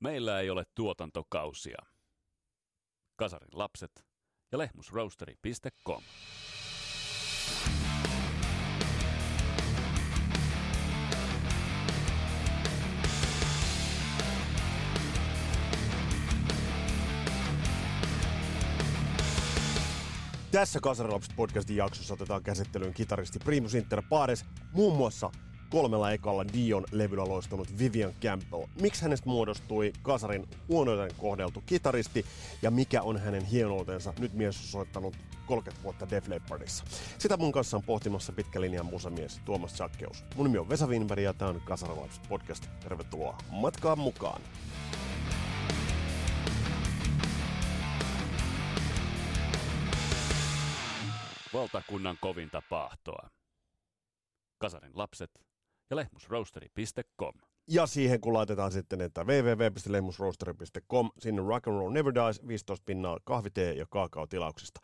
Meillä ei ole tuotantokausia. Kasarin lapset ja lehmusroasteri.com. Tässä Kasarilapset podcastin jaksossa otetaan käsittelyyn kitaristi Primus Inter Pares, muun muassa kolmella ekalla Dion-levyllä loistunut Vivian Campbell. Miksi hänestä muodostui Kasarin huonoiten kohdeltu kitaristi ja mikä on hänen hienoutensa? Nyt mies on soittanut 30 vuotta Def Leppardissa. Sitä mun kanssa on pohtimassa pitkä linjan musamies Tuomas Sakkeus. Mun nimi on Vesa Winberg ja tämä on Kasarilapset podcast. Tervetuloa matkaan mukaan! Valtakunnan kovinta paahtoa. Kasarin lapset ja lehmusroasteri.com. Ja siihen kun laitetaan sitten, että www.lemmusroasteri.com, sinne Rock and Roll Never Dies, 15 pinnaa kahvitee ja kaakaotilauksista.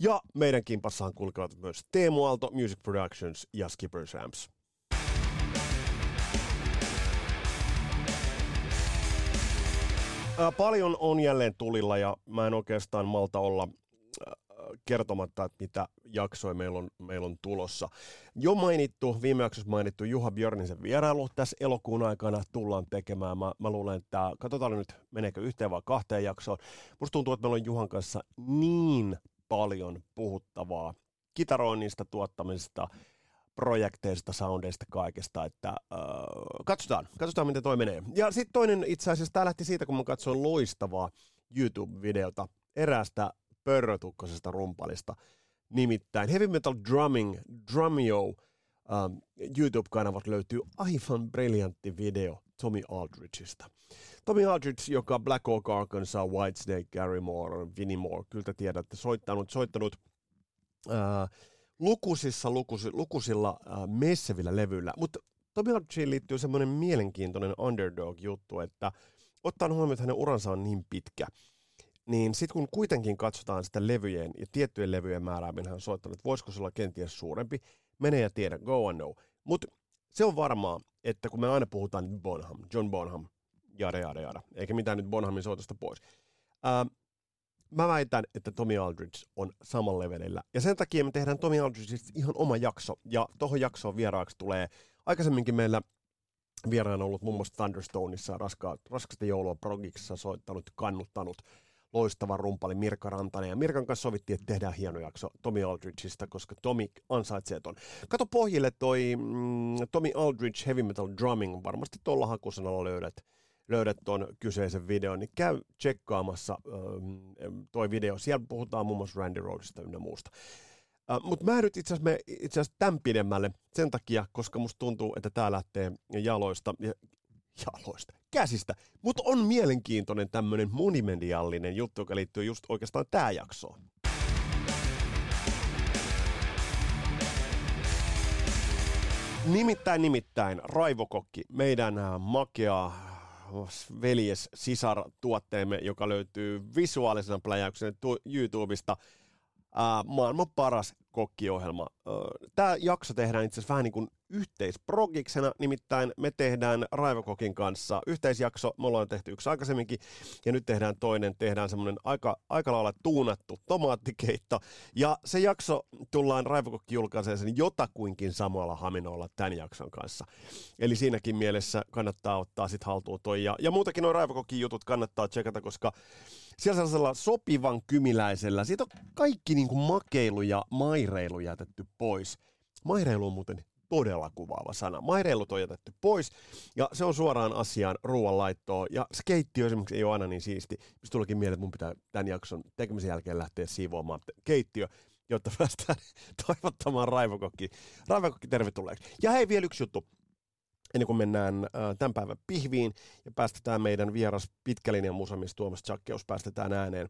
Ja meidän kimpassahan kulkevat myös Teemu Aalto, Music Productions ja Skipper Shams. Paljon on jälleen tulilla ja mä en oikeastaan malta olla kertomatta, että mitä jaksoja meillä on, meillä on tulossa. Jo mainittu, viime jaksossa mainittu Juha Björnisen vierailu tässä elokuun aikana tullaan tekemään. Mä, mä luulen, että katsotaan nyt meneekö yhteen vai kahteen jaksoon. Musta tuntuu, että meillä on Juhan kanssa niin paljon puhuttavaa kitaroinnista, tuottamisesta, projekteista, soundeista, kaikesta, että äh, katsotaan, katsotaan miten toi menee. Ja sitten toinen itse asiassa, tämä lähti siitä, kun mä katsoin loistavaa YouTube-videota eräästä pörrötukkosesta rumpalista, nimittäin Heavy Metal Drumming, Drumio, um, YouTube-kanavat löytyy aivan briljantti video Tommy Aldridgeista. Tommy Aldridge, joka Black Oak Arkansas, Whitesnake, Gary Moore, Vinnie Moore, kyllä te tiedätte, soittanut, soittanut uh, lukuisissa, lukuisi, lukuisilla uh, messevillä levyillä, mutta Tommy Aldridgeen liittyy semmoinen mielenkiintoinen underdog-juttu, että ottaen huomioon, että hänen uransa on niin pitkä, niin sitten kun kuitenkin katsotaan sitä levyjen ja tiettyjen levyjen määrää, minä hän soittanut, voisiko se olla kenties suurempi, menee ja tiedä, go and know. Mutta se on varmaa, että kun me aina puhutaan Bonham, John Bonham, jada jada jada, eikä mitään nyt Bonhamin soitosta pois. Ää, mä väitän, että Tommy Aldridge on samalla levelillä. Ja sen takia me tehdään Tommy Aldridgeista ihan oma jakso. Ja tuohon jaksoon vieraaksi tulee aikaisemminkin meillä vieraana ollut muun muassa Thunderstoneissa raska, raskasta joulua Progiksessa soittanut, kannuttanut loistava rumpali Mirka Rantanen. Ja Mirkan kanssa sovittiin, että tehdään hieno jakso Tommy Aldridgeista, koska Tommy ansaitsee ton. Kato pohjille toi mm, Tommy Aldridge Heavy Metal Drumming. Varmasti tuolla hakusanalla löydät, löydät ton kyseisen videon, niin käy tsekkaamassa ähm, toi video. Siellä puhutaan muun muassa Randy Rhodesista ynnä muusta. Uh, Mutta mä nyt itse asiassa tämän pidemmälle sen takia, koska musta tuntuu, että tää lähtee jaloista. Ja jaloista, käsistä. Mutta on mielenkiintoinen tämmöinen monimediallinen juttu, joka liittyy just oikeastaan tähän jaksoon. Nimittäin, nimittäin, Raivokokki, meidän äh, makea veljes sisar tuotteemme, joka löytyy visuaalisena pläjäyksenä tu- YouTubesta. Äh, maailman paras kokkiohjelma. Tämä jakso tehdään itse asiassa vähän niin kuin yhteisprogiksena, nimittäin me tehdään Raivokokin kanssa yhteisjakso, me ollaan tehty yksi aikaisemminkin, ja nyt tehdään toinen, tehdään semmoinen aika, aika lailla tuunattu tomaattikeitto, ja se jakso tullaan Raivokokki julkaiseen sen jotakuinkin samalla haminoilla tämän jakson kanssa. Eli siinäkin mielessä kannattaa ottaa sitten haltuun toi, ja, ja muutakin noin Raivokokin jutut kannattaa tsekata, koska siellä sellaisella sopivan kymiläisellä, siitä on kaikki niin kuin makeilu ja maireilu jätetty pois. Maireilu on muuten todella kuvaava sana. Maireilut on jätetty pois, ja se on suoraan asiaan ruoanlaittoon. Ja se keittiö esimerkiksi ei ole aina niin siisti. Mistä tulikin mieleen, että mun pitää tämän jakson tekemisen jälkeen lähteä siivoamaan keittiö, jotta päästään toivottamaan Raivokokki. Raivokokki tervetulleeksi. Ja hei, vielä yksi juttu ennen kuin mennään äh, tämän päivän pihviin ja päästetään meidän vieras pitkälinjan musamis Tuomas Tjakkeus päästetään ääneen,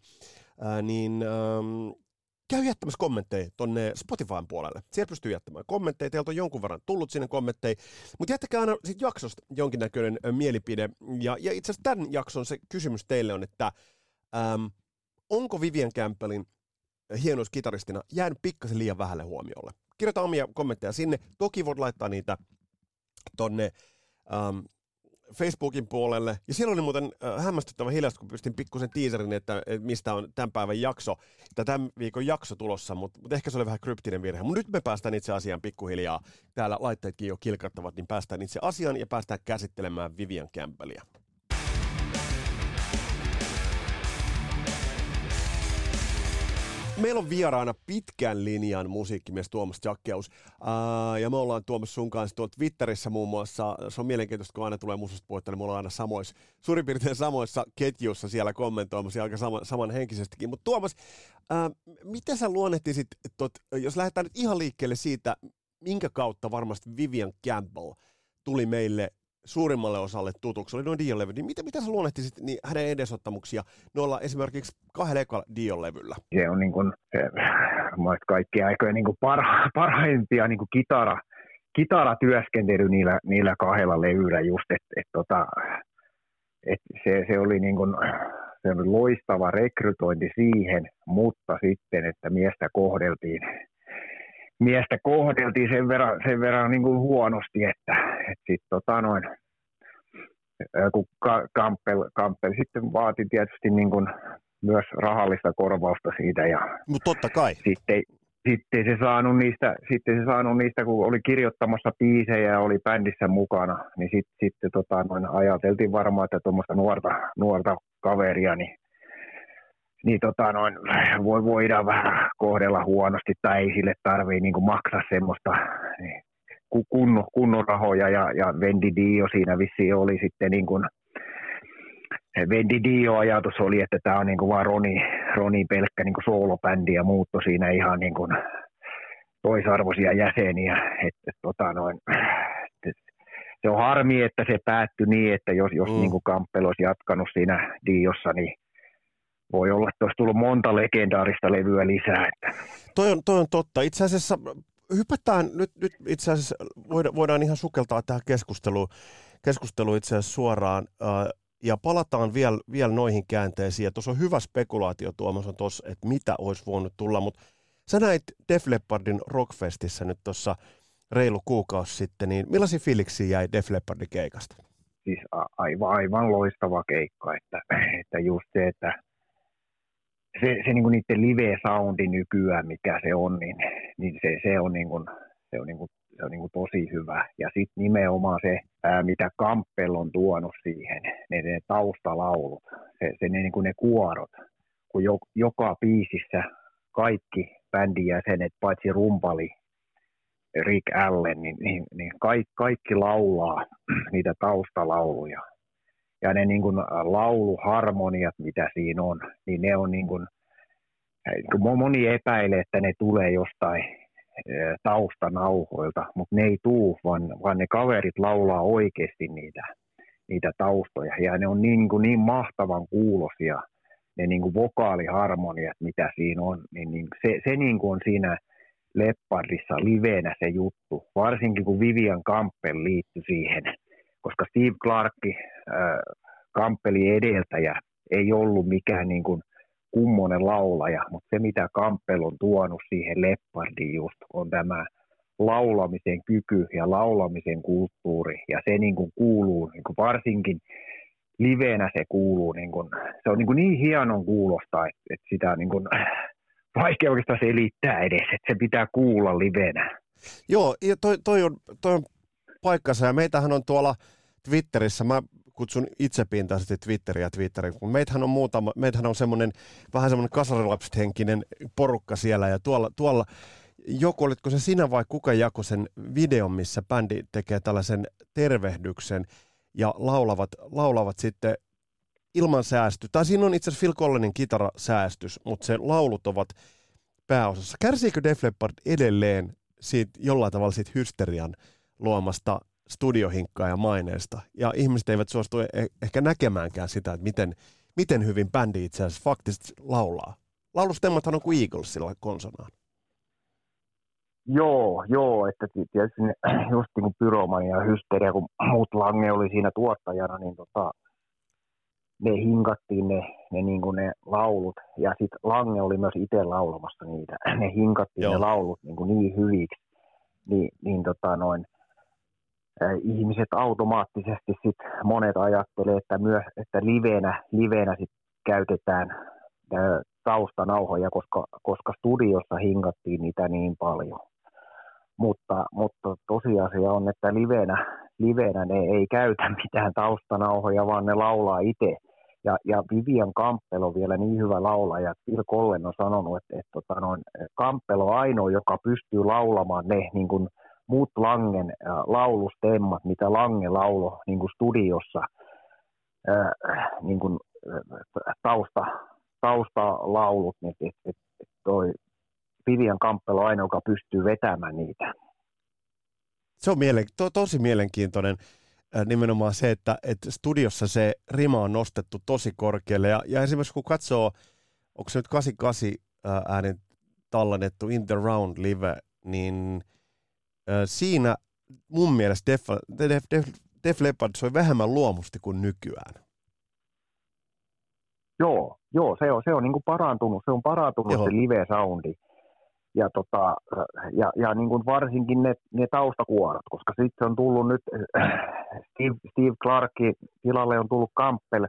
äh, niin ähm, käy jättämässä kommentteja tonne Spotifyn puolelle. Siellä pystyy jättämään kommentteja. Teiltä on jonkun verran tullut sinne kommentteja. Mutta jättäkää aina sit jaksosta jonkinnäköinen mielipide. Ja, ja itse asiassa tämän jakson se kysymys teille on, että äm, onko Vivian Campbellin hienous kitaristina jäänyt pikkasen liian vähälle huomiolle? Kirjoita omia kommentteja sinne. Toki voit laittaa niitä tonne Facebookin puolelle, ja siellä oli muuten äh, hämmästyttävä hiljaista, kun pystin pikkusen tiiserin, että, että mistä on tämän päivän jakso, tai tämän viikon jakso tulossa, mutta, mutta ehkä se oli vähän kryptinen virhe. Mutta nyt me päästään itse asiaan pikkuhiljaa. Täällä laitteetkin jo kilkattavat, niin päästään itse asiaan ja päästään käsittelemään Vivian Campbellia. Meillä on vieraana pitkän linjan musiikkimies Tuomas Jakkeus. Uh, ja me ollaan Tuomas sun kanssa tuolla Twitterissä muun muassa. Se on mielenkiintoista, kun aina tulee musasta puhetta, niin me ollaan aina samoissa, suurin piirtein samoissa ketjuissa siellä kommentoimassa ja aika sama, samanhenkisestikin. Mutta Tuomas, uh, miten sä luonnehtisit, tot, jos lähdetään nyt ihan liikkeelle siitä, minkä kautta varmasti Vivian Campbell tuli meille suurimmalle osalle tutuksi, oli noin Dion-levy, niin mitä, mitä sä luonnehtisit niin hänen edesottamuksia noilla esimerkiksi kahdella ekalla Dion-levyllä? Se on niin kuin, se, kaikkien aikojen niin kuin parha, parhaimpia niin kuin kitara, kitaratyöskentely niillä, niillä kahdella levyllä just, että et, tota, et se, se, oli niin kuin, se oli loistava rekrytointi siihen, mutta sitten, että miestä kohdeltiin miestä kohdeltiin sen verran, sen verran niin kuin huonosti, että, että sitten tota noin, kun Kampel, Kampel sitten vaati tietysti niin kuin myös rahallista korvausta siitä. Ja Mutta totta kai. Sitten, sitten se saanut niistä, sitten se saanut niistä, kun oli kirjoittamassa biisejä ja oli bändissä mukana, niin sitten, sitten tota, noin ajateltiin varmaan, että tuommoista nuorta, nuorta kaveria, niin niin tota noin, voi, voidaan vähän kohdella huonosti tai ei sille tarvii niin maksaa semmoista niin, kunnon, kunnon rahoja ja, ja Vendi Dio siinä vissiin oli sitten niin kuin, Vendi Dio-ajatus oli, että tämä on niin kuin vaan Roni, Roni pelkkä niin kuin soolobändi ja muutto siinä ihan niin kuin toisarvoisia jäseniä. Et, et, tota noin, et, se on harmi, että se päättyi niin, että jos, jos mm. niin kuin Kamppel olisi jatkanut siinä Diossa, niin voi olla, että olisi tullut monta legendaarista levyä lisää. Että. Toi, on, toi on totta. Itse asiassa hypätään nyt, nyt itse asiassa, voidaan, voidaan ihan sukeltaa tähän keskusteluun, keskusteluun itse asiassa suoraan. Äh, ja palataan vielä, vielä noihin käänteisiin. Ja tuossa on hyvä spekulaatio Tuomas on tuossa, että mitä olisi voinut tulla. Mutta sä näit Def Leppardin Rockfestissä nyt tuossa reilu kuukausi sitten, niin millaisia fiiliksiä jäi Def Leppardin keikasta? Siis aivan, aivan loistava keikka, että, että just se, että se, se niin kuin niiden live-soundi nykyään, mikä se on, niin, niin se, se on, niin kuin, se on, niin kuin, se on niin kuin tosi hyvä. Ja sitten nimenomaan se, ää, mitä Kampel on tuonut siihen, ne, ne taustalaulut, se, se ne, niin kuin ne kuorot, kun jo, joka biisissä kaikki bändin jäsenet, paitsi rumpali Rick Allen, niin, niin, niin kaikki, kaikki laulaa niitä taustalauluja ja ne niin kuin lauluharmoniat, mitä siinä on, niin ne on niin kuin, niin moni epäilee, että ne tulee jostain taustanauhoilta, mutta ne ei tuu, vaan, vaan ne kaverit laulaa oikeasti niitä, niitä taustoja. Ja ne on niin, kuin niin mahtavan kuulosia, ne niin kuin vokaaliharmoniat, mitä siinä on. Niin, niin se, se niin kuin on siinä Leppardissa livenä se juttu, varsinkin kun Vivian Campbell liittyi siihen – koska Steve Clarkki, Kampelin edeltäjä, ei ollut mikään niin kuin kummonen laulaja, mutta se mitä Kampel on tuonut siihen Leppardiin just on tämä laulamisen kyky ja laulamisen kulttuuri. Ja se niin kuin kuuluu niin kuin varsinkin livenä se kuuluu, niin kuin, se on niin, kuin niin hienon kuulosta, että, että sitä niin kuin, vaikea oikeastaan selittää edes, että se pitää kuulla livenä. Joo, ja toi, toi, on, toi on paikkansa. Ja meitähän on tuolla Twitterissä, mä kutsun itsepintaisesti Twitteriä Twitterin, kun meitähän on muutama, meitähän on semmoinen vähän semmoinen kasarilapset henkinen porukka siellä ja tuolla, tuolla joku, olitko se sinä vai kuka jako sen videon, missä bändi tekee tällaisen tervehdyksen ja laulavat, laulavat sitten ilman säästy. Tai siinä on itse asiassa Phil Collenin kitarasäästys, mutta se laulut ovat pääosassa. Kärsiikö Def Leppard edelleen siitä, jollain tavalla siitä hysterian luomasta studiohinkkaa ja maineesta. Ja ihmiset eivät suostu e- ehkä näkemäänkään sitä, että miten, miten hyvin bändi itse asiassa faktisesti laulaa. Laulustemmathan on kuin Eaglesilla konsonaan. Joo, joo, että tietysti ne, just niin kuin Pyromania ja Hysteria, kun muut Lange oli siinä tuottajana, niin tota, ne hinkattiin ne, ne, niin kuin ne laulut, ja sitten Lange oli myös itse laulamassa niitä. Ne hinkattiin Joo. ne laulut niin, kuin niin hyviksi, niin, niin tota noin, ihmiset automaattisesti sit monet ajattelee, että myös että livenä, livenä sit käytetään ää, taustanauhoja, koska, koska studiossa hinkattiin niitä niin paljon. Mutta, mutta tosiasia on, että livenä, livenä ne ei käytä mitään taustanauhoja, vaan ne laulaa itse. Ja, ja Vivian Kampel on vielä niin hyvä laulaja, että Phil Collen on sanonut, että, että, että noin, Kampel on ainoa, joka pystyy laulamaan ne niin kuin muut Langen äh, laulustemmat, mitä Lange laulo niin kuin studiossa äh, niin kuin, äh, tausta, taustalaulut, niin et, et, et toi Vivian Kampel on ainoa, joka pystyy vetämään niitä. Se on mielen, to, tosi mielenkiintoinen nimenomaan se, että, että studiossa se rima on nostettu tosi korkealle. Ja, ja esimerkiksi kun katsoo, onko se nyt 88 äänen tallennettu In the Round live, niin siinä mun mielestä Def, Def, Def, Def Leppard soi vähemmän luomusti kuin nykyään. Joo, joo se on, se on niin kuin parantunut, se on parantunut joo. se live-soundi ja, tota, ja, ja niin kuin varsinkin ne, ne taustakuorot, koska sitten on tullut nyt Steve, Steve Clarkin tilalle on tullut Campbell,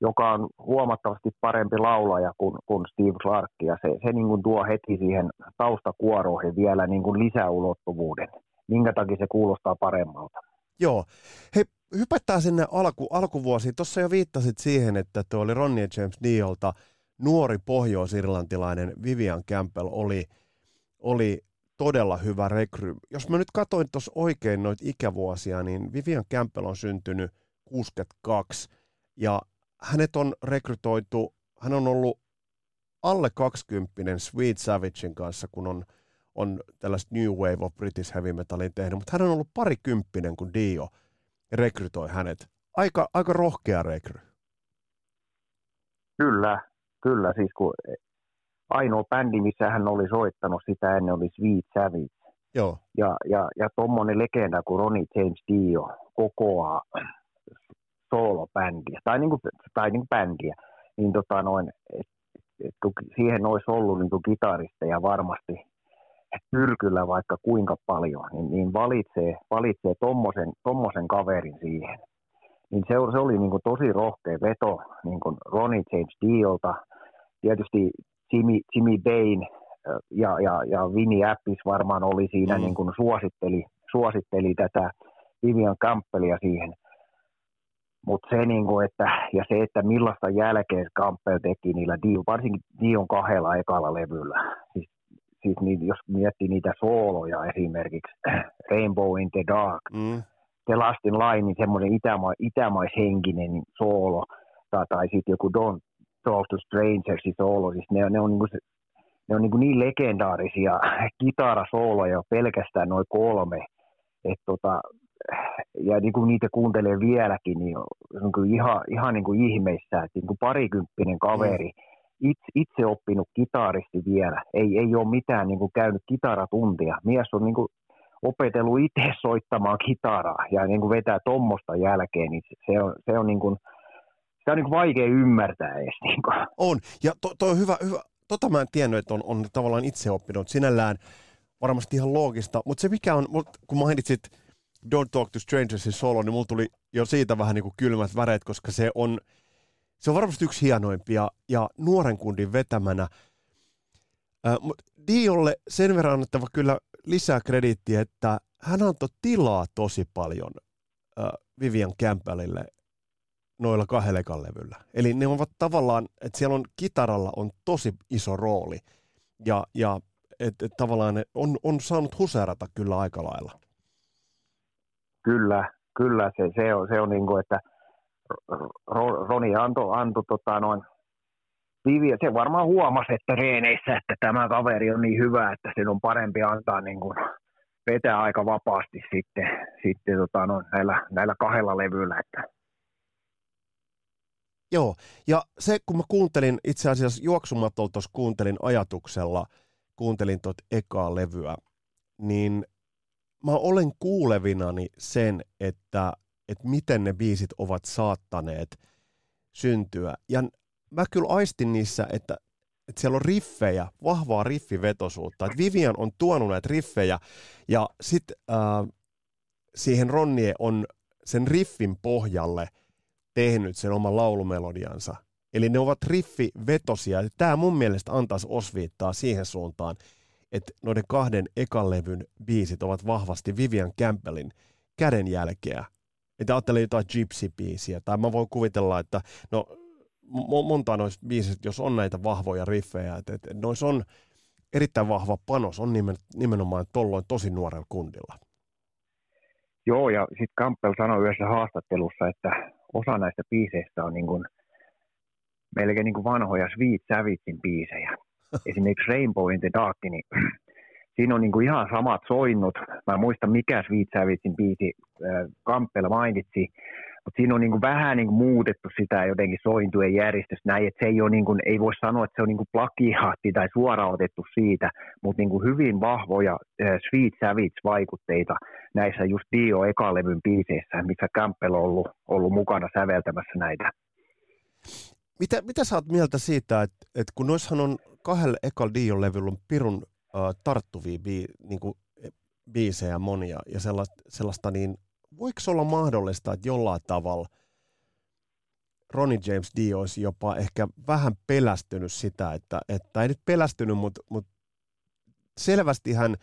joka on huomattavasti parempi laulaja kuin, kuin Steve Clark, ja se, se niin kuin tuo heti siihen taustakuoroihin vielä niin kuin lisäulottuvuuden, minkä takia se kuulostaa paremmalta. Joo. Hei, hypätään sinne alku, alkuvuosiin. Tuossa jo viittasit siihen, että tuo oli Ronnie James Diolta nuori pohjois-irlantilainen Vivian Campbell oli – oli todella hyvä rekry. Jos mä nyt katsoin tuossa oikein noita ikävuosia, niin Vivian Campbell on syntynyt 62 ja hänet on rekrytoitu, hän on ollut alle 20 Sweet Savagein kanssa, kun on, on tällaista New Wave of British Heavy Metalin tehnyt, mutta hän on ollut parikymppinen, kun Dio rekrytoi hänet. Aika, aika rohkea rekry. Kyllä, kyllä. Siis kun ainoa bändi, missä hän oli soittanut sitä ennen, oli Sweet Savage. Joo. Ja, ja, ja tuommoinen legenda kuin Ronnie James Dio kokoaa soolobändiä, tai, niin kuin, tai niin kuin bändiä, niin tota noin, et, et, siihen olisi ollut niin kuin kitaristeja varmasti pyrkyllä vaikka kuinka paljon, niin, niin valitsee, valitsee tommosen, tommosen kaverin siihen. Niin se, se oli niin kuin tosi rohkea veto niin kuin Ronnie James Diolta. Tietysti Jimmy, Jimmy Bain ja, ja, ja Vinny Appis varmaan oli siinä mm. niin kuin suositteli, suositteli tätä Vivian Campbellia siihen. Mutta se, niin kuin, että, ja se, että millaista jälkeen Campbell teki niillä Dio, varsinkin Dion kahdella ekalla levyllä. Siis, siis niin, jos miettii niitä sooloja esimerkiksi, Rainbow in the Dark, mm. The Last in Line, niin semmoinen itäma, itämaishenkinen soolo, tai, tai sitten joku Don't Talk to Strangers soolo, siis ne, ne on, niin, kuin, ne on niin, kuin niin legendaarisia kitarasooloja pelkästään noin kolme, että tota, ja niin kuin niitä kuuntelee vieläkin, niin on niin kuin ihan, ihan niin kuin ihmeissä, että niin kuin parikymppinen kaveri, mm. itse, itse oppinut kitaristi vielä, ei, ei ole mitään niin kuin käynyt kitaratuntia. Mies on niin kuin opetellut itse soittamaan kitaraa ja niin kuin vetää tuommoista jälkeen, niin se on, se on niin kuin, sitä on niin vaikea ymmärtää edes. Niin kuin. On, ja to, to on hyvä, hyvä. Tota mä en tiennyt, että on, on tavallaan itse oppinut. Sinällään varmasti ihan loogista, mutta se mikä on, kun mainitsit Don't Talk to Strangersin solo, niin mulla tuli jo siitä vähän niin kuin kylmät väreet, koska se on, se on varmasti yksi hienoimpia ja nuoren kundin vetämänä. Äh, mutta Diolle sen verran annettava kyllä lisää krediittiä, että hän antoi tilaa tosi paljon äh, Vivian Campbellille noilla kahdella levyllä. Eli ne ovat tavallaan, että siellä on kitaralla on tosi iso rooli ja, ja et, et tavallaan on, on saanut huseerata kyllä aika lailla. Kyllä, kyllä se, se on, se on niin kuin, että Roni antoi anto, tota noin, se varmaan huomasi, että reeneissä, että tämä kaveri on niin hyvä, että sen on parempi antaa niin kuin vetää aika vapaasti sitten, sitten tota, no, näillä, näillä kahdella levyllä, että. Joo, ja se kun mä kuuntelin itse asiassa juoksumatolta kuuntelin ajatuksella, kuuntelin tuot ekaa levyä, niin mä olen kuulevinani sen, että, että miten ne biisit ovat saattaneet syntyä. Ja mä kyllä aistin niissä, että, että siellä on riffejä, vahvaa riffivetosuutta. Että Vivian on tuonut näitä riffejä ja sitten äh, siihen Ronnie on sen riffin pohjalle tehnyt sen oman laulumelodiansa. Eli ne ovat riffivetosia. Tämä mun mielestä antaisi osviittaa siihen suuntaan, että noiden kahden ekan levyn biisit ovat vahvasti Vivian Campbellin kädenjälkeä. Että ajattelin jotain Gypsy-biisiä, tai mä voin kuvitella, että no monta noista biisistä, jos on näitä vahvoja riffejä, että, että noissa on erittäin vahva panos, on nimen, nimenomaan tolloin tosi nuorella kundilla. Joo, ja sitten Campbell sanoi yhdessä haastattelussa, että osa näistä biiseistä on niin kuin, melkein niin kuin vanhoja Sweet Savagein biisejä. Esimerkiksi Rainbow in the Dark, niin siinä on niin kuin ihan samat soinnut. Mä en muista mikä Sweet Savagein biisi Campbell mainitsi, mutta siinä on niin kuin vähän niin kuin muutettu sitä jotenkin sointujen järjestystä näin, että se ei, ole niin kuin, ei voi sanoa, että se on niin kuin plagiaatti tai suoraan otettu siitä, mutta niin kuin hyvin vahvoja Sweet Savage-vaikutteita näissä just Dio ekalevyn biiseissä, missä Campbell on ollut, ollut mukana säveltämässä näitä. Mitä, mitä sä oot mieltä siitä, että, että kun noissahan on kahdella ekalla Dion levyllä on pirun äh, tarttuvia bi, niin kuin, biisejä monia ja sellaista, sellaista, niin voiko olla mahdollista, että jollain tavalla Ronnie James Dio olisi jopa ehkä vähän pelästynyt sitä, että, että ei nyt pelästynyt, mutta, mutta selvästi hän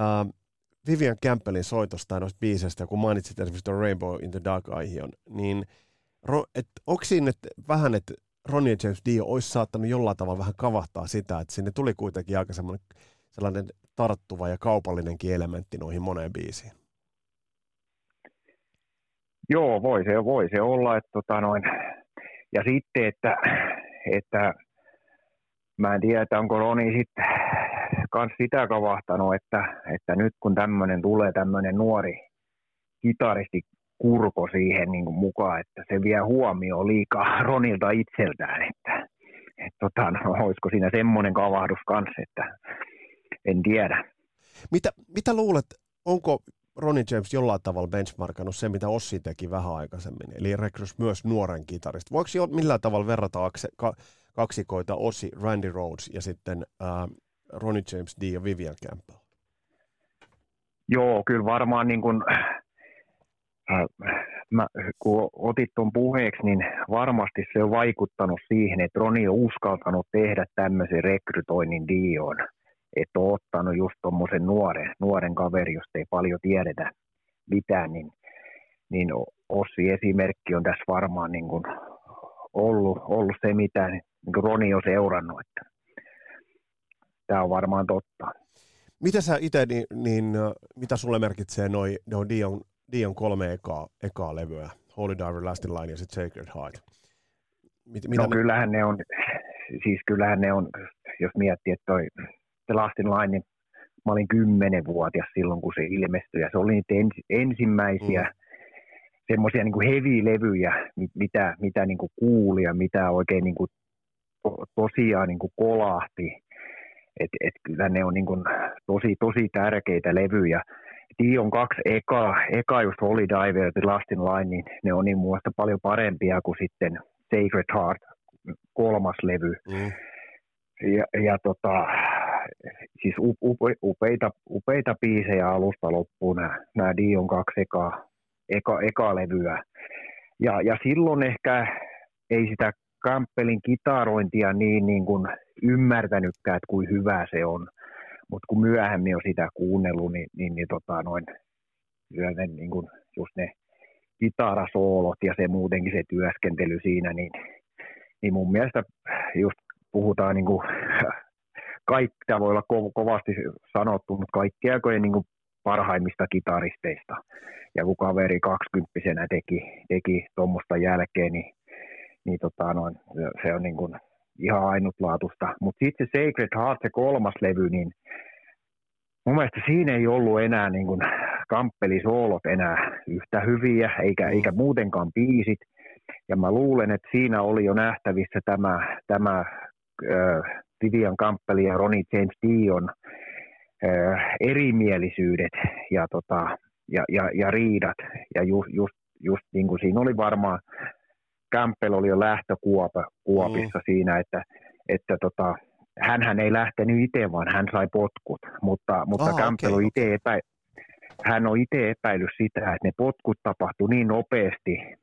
äh, Vivian Campbellin soitosta noista biiseistä, kun mainitsit esimerkiksi Rainbow in the Dark aihion, niin onko siinä että vähän, että Ronnie James Dio olisi saattanut jollain tavalla vähän kavahtaa sitä, että sinne tuli kuitenkin aika semmoinen sellainen tarttuva ja kaupallinenkin elementti noihin moneen biisiin. Joo, voi se, voi se olla. Että tota noin. Ja sitten, että, että mä en tiedä, että onko Roni sitten kans sitä kavahtanut, että, että nyt kun tämmöinen tulee tämmöinen nuori kitaristi kurko siihen niin kuin mukaan, että se vie huomioon liikaa Ronilta itseltään, että, että tota, no, olisiko siinä semmoinen kavahdus kanssa, että en tiedä. Mitä, mitä luulet, onko Ronnie James jollain tavalla benchmarkannut se, mitä Ossi teki vähän aikaisemmin, eli rekrys myös nuoren kitarista. Voiko jo millään tavalla verrata akse, ka, kaksikoita Ossi, Randy Rhodes ja sitten äh, Ronnie James D ja Vivian Campbell? Joo, kyllä varmaan niin kuin, mä, kun otit tuon puheeksi, niin varmasti se on vaikuttanut siihen, että Roni on uskaltanut tehdä tämmöisen rekrytoinnin Dioon että on ottanut just tuommoisen nuoren, nuoren kaveri, josta ei paljon tiedetä mitään, niin, niin Ossi esimerkki on tässä varmaan niin kuin ollut, ollut se, mitä niin kuin Roni on seurannut, että tämä on varmaan totta. Mitä sä itse, niin, niin, mitä sulle merkitsee noin noi Dion, Dion kolme ekaa, ekaa levyä, Holy Diver, Lasting Line ja sitten Sacred Heart? Mit, mitä no ne... kyllähän ne on, siis kyllähän ne on, jos miettii, että toi The Last in Line, niin mä olin kymmenenvuotias silloin, kun se ilmestyi, ja se oli niitä ens, ensimmäisiä mm. semmoisia niin heavy-levyjä, mitä, mitä niin kuin kuuli ja mitä oikein niin kuin to, tosiaan niin kuin kolahti. Et, et kyllä ne on niin kuin tosi, tosi tärkeitä levyjä. Dion kaksi eka, eka just Holy Diver ja The Last in Line, niin ne on niin muista paljon parempia kuin sitten Sacred Heart, kolmas levy. Mm. Ja, ja tota, siis upe, upeita, upeita biisejä alusta loppuun nämä, nämä Dion kaksi eka, eka, eka levyä. Ja, ja silloin ehkä ei sitä Campbellin kitarointia niin, niin kuin ymmärtänytkään, että kuin hyvä se on. Mutta kun myöhemmin on sitä kuunnellut, niin, niin, niin tota noin, ne, niin kuin just ne kitarasoolot ja se muutenkin se työskentely siinä, niin, niin mun mielestä just puhutaan niin kuin kaikki, tämä voi olla ko- kovasti sanottu, mutta kaikki aikojen niin parhaimmista kitaristeista. Ja kun kaveri kaksikymppisenä teki, teki tuommoista jälkeen, niin, niin tota noin, se on niin kuin ihan ainutlaatusta. Mutta sitten se Sacred Heart, se kolmas levy, niin mun mielestä siinä ei ollut enää niin kuin kamppelisoolot enää yhtä hyviä, eikä, mm. eikä muutenkaan biisit. Ja mä luulen, että siinä oli jo nähtävissä tämä, tämä Vivian Campbell ja Ronnie James Dion äh, erimielisyydet ja, tota, ja, ja, ja riidat. Ja just, just, just niin kuin siinä oli varmaan, Campbell oli jo lähtökuopissa mm. siinä, että, että tota, hänhän ei lähtenyt itse, vaan hän sai potkut, mutta, mutta Aha, Campbell okay, itse epä, hän on itse epäillyt sitä, että ne potkut tapahtui niin nopeasti.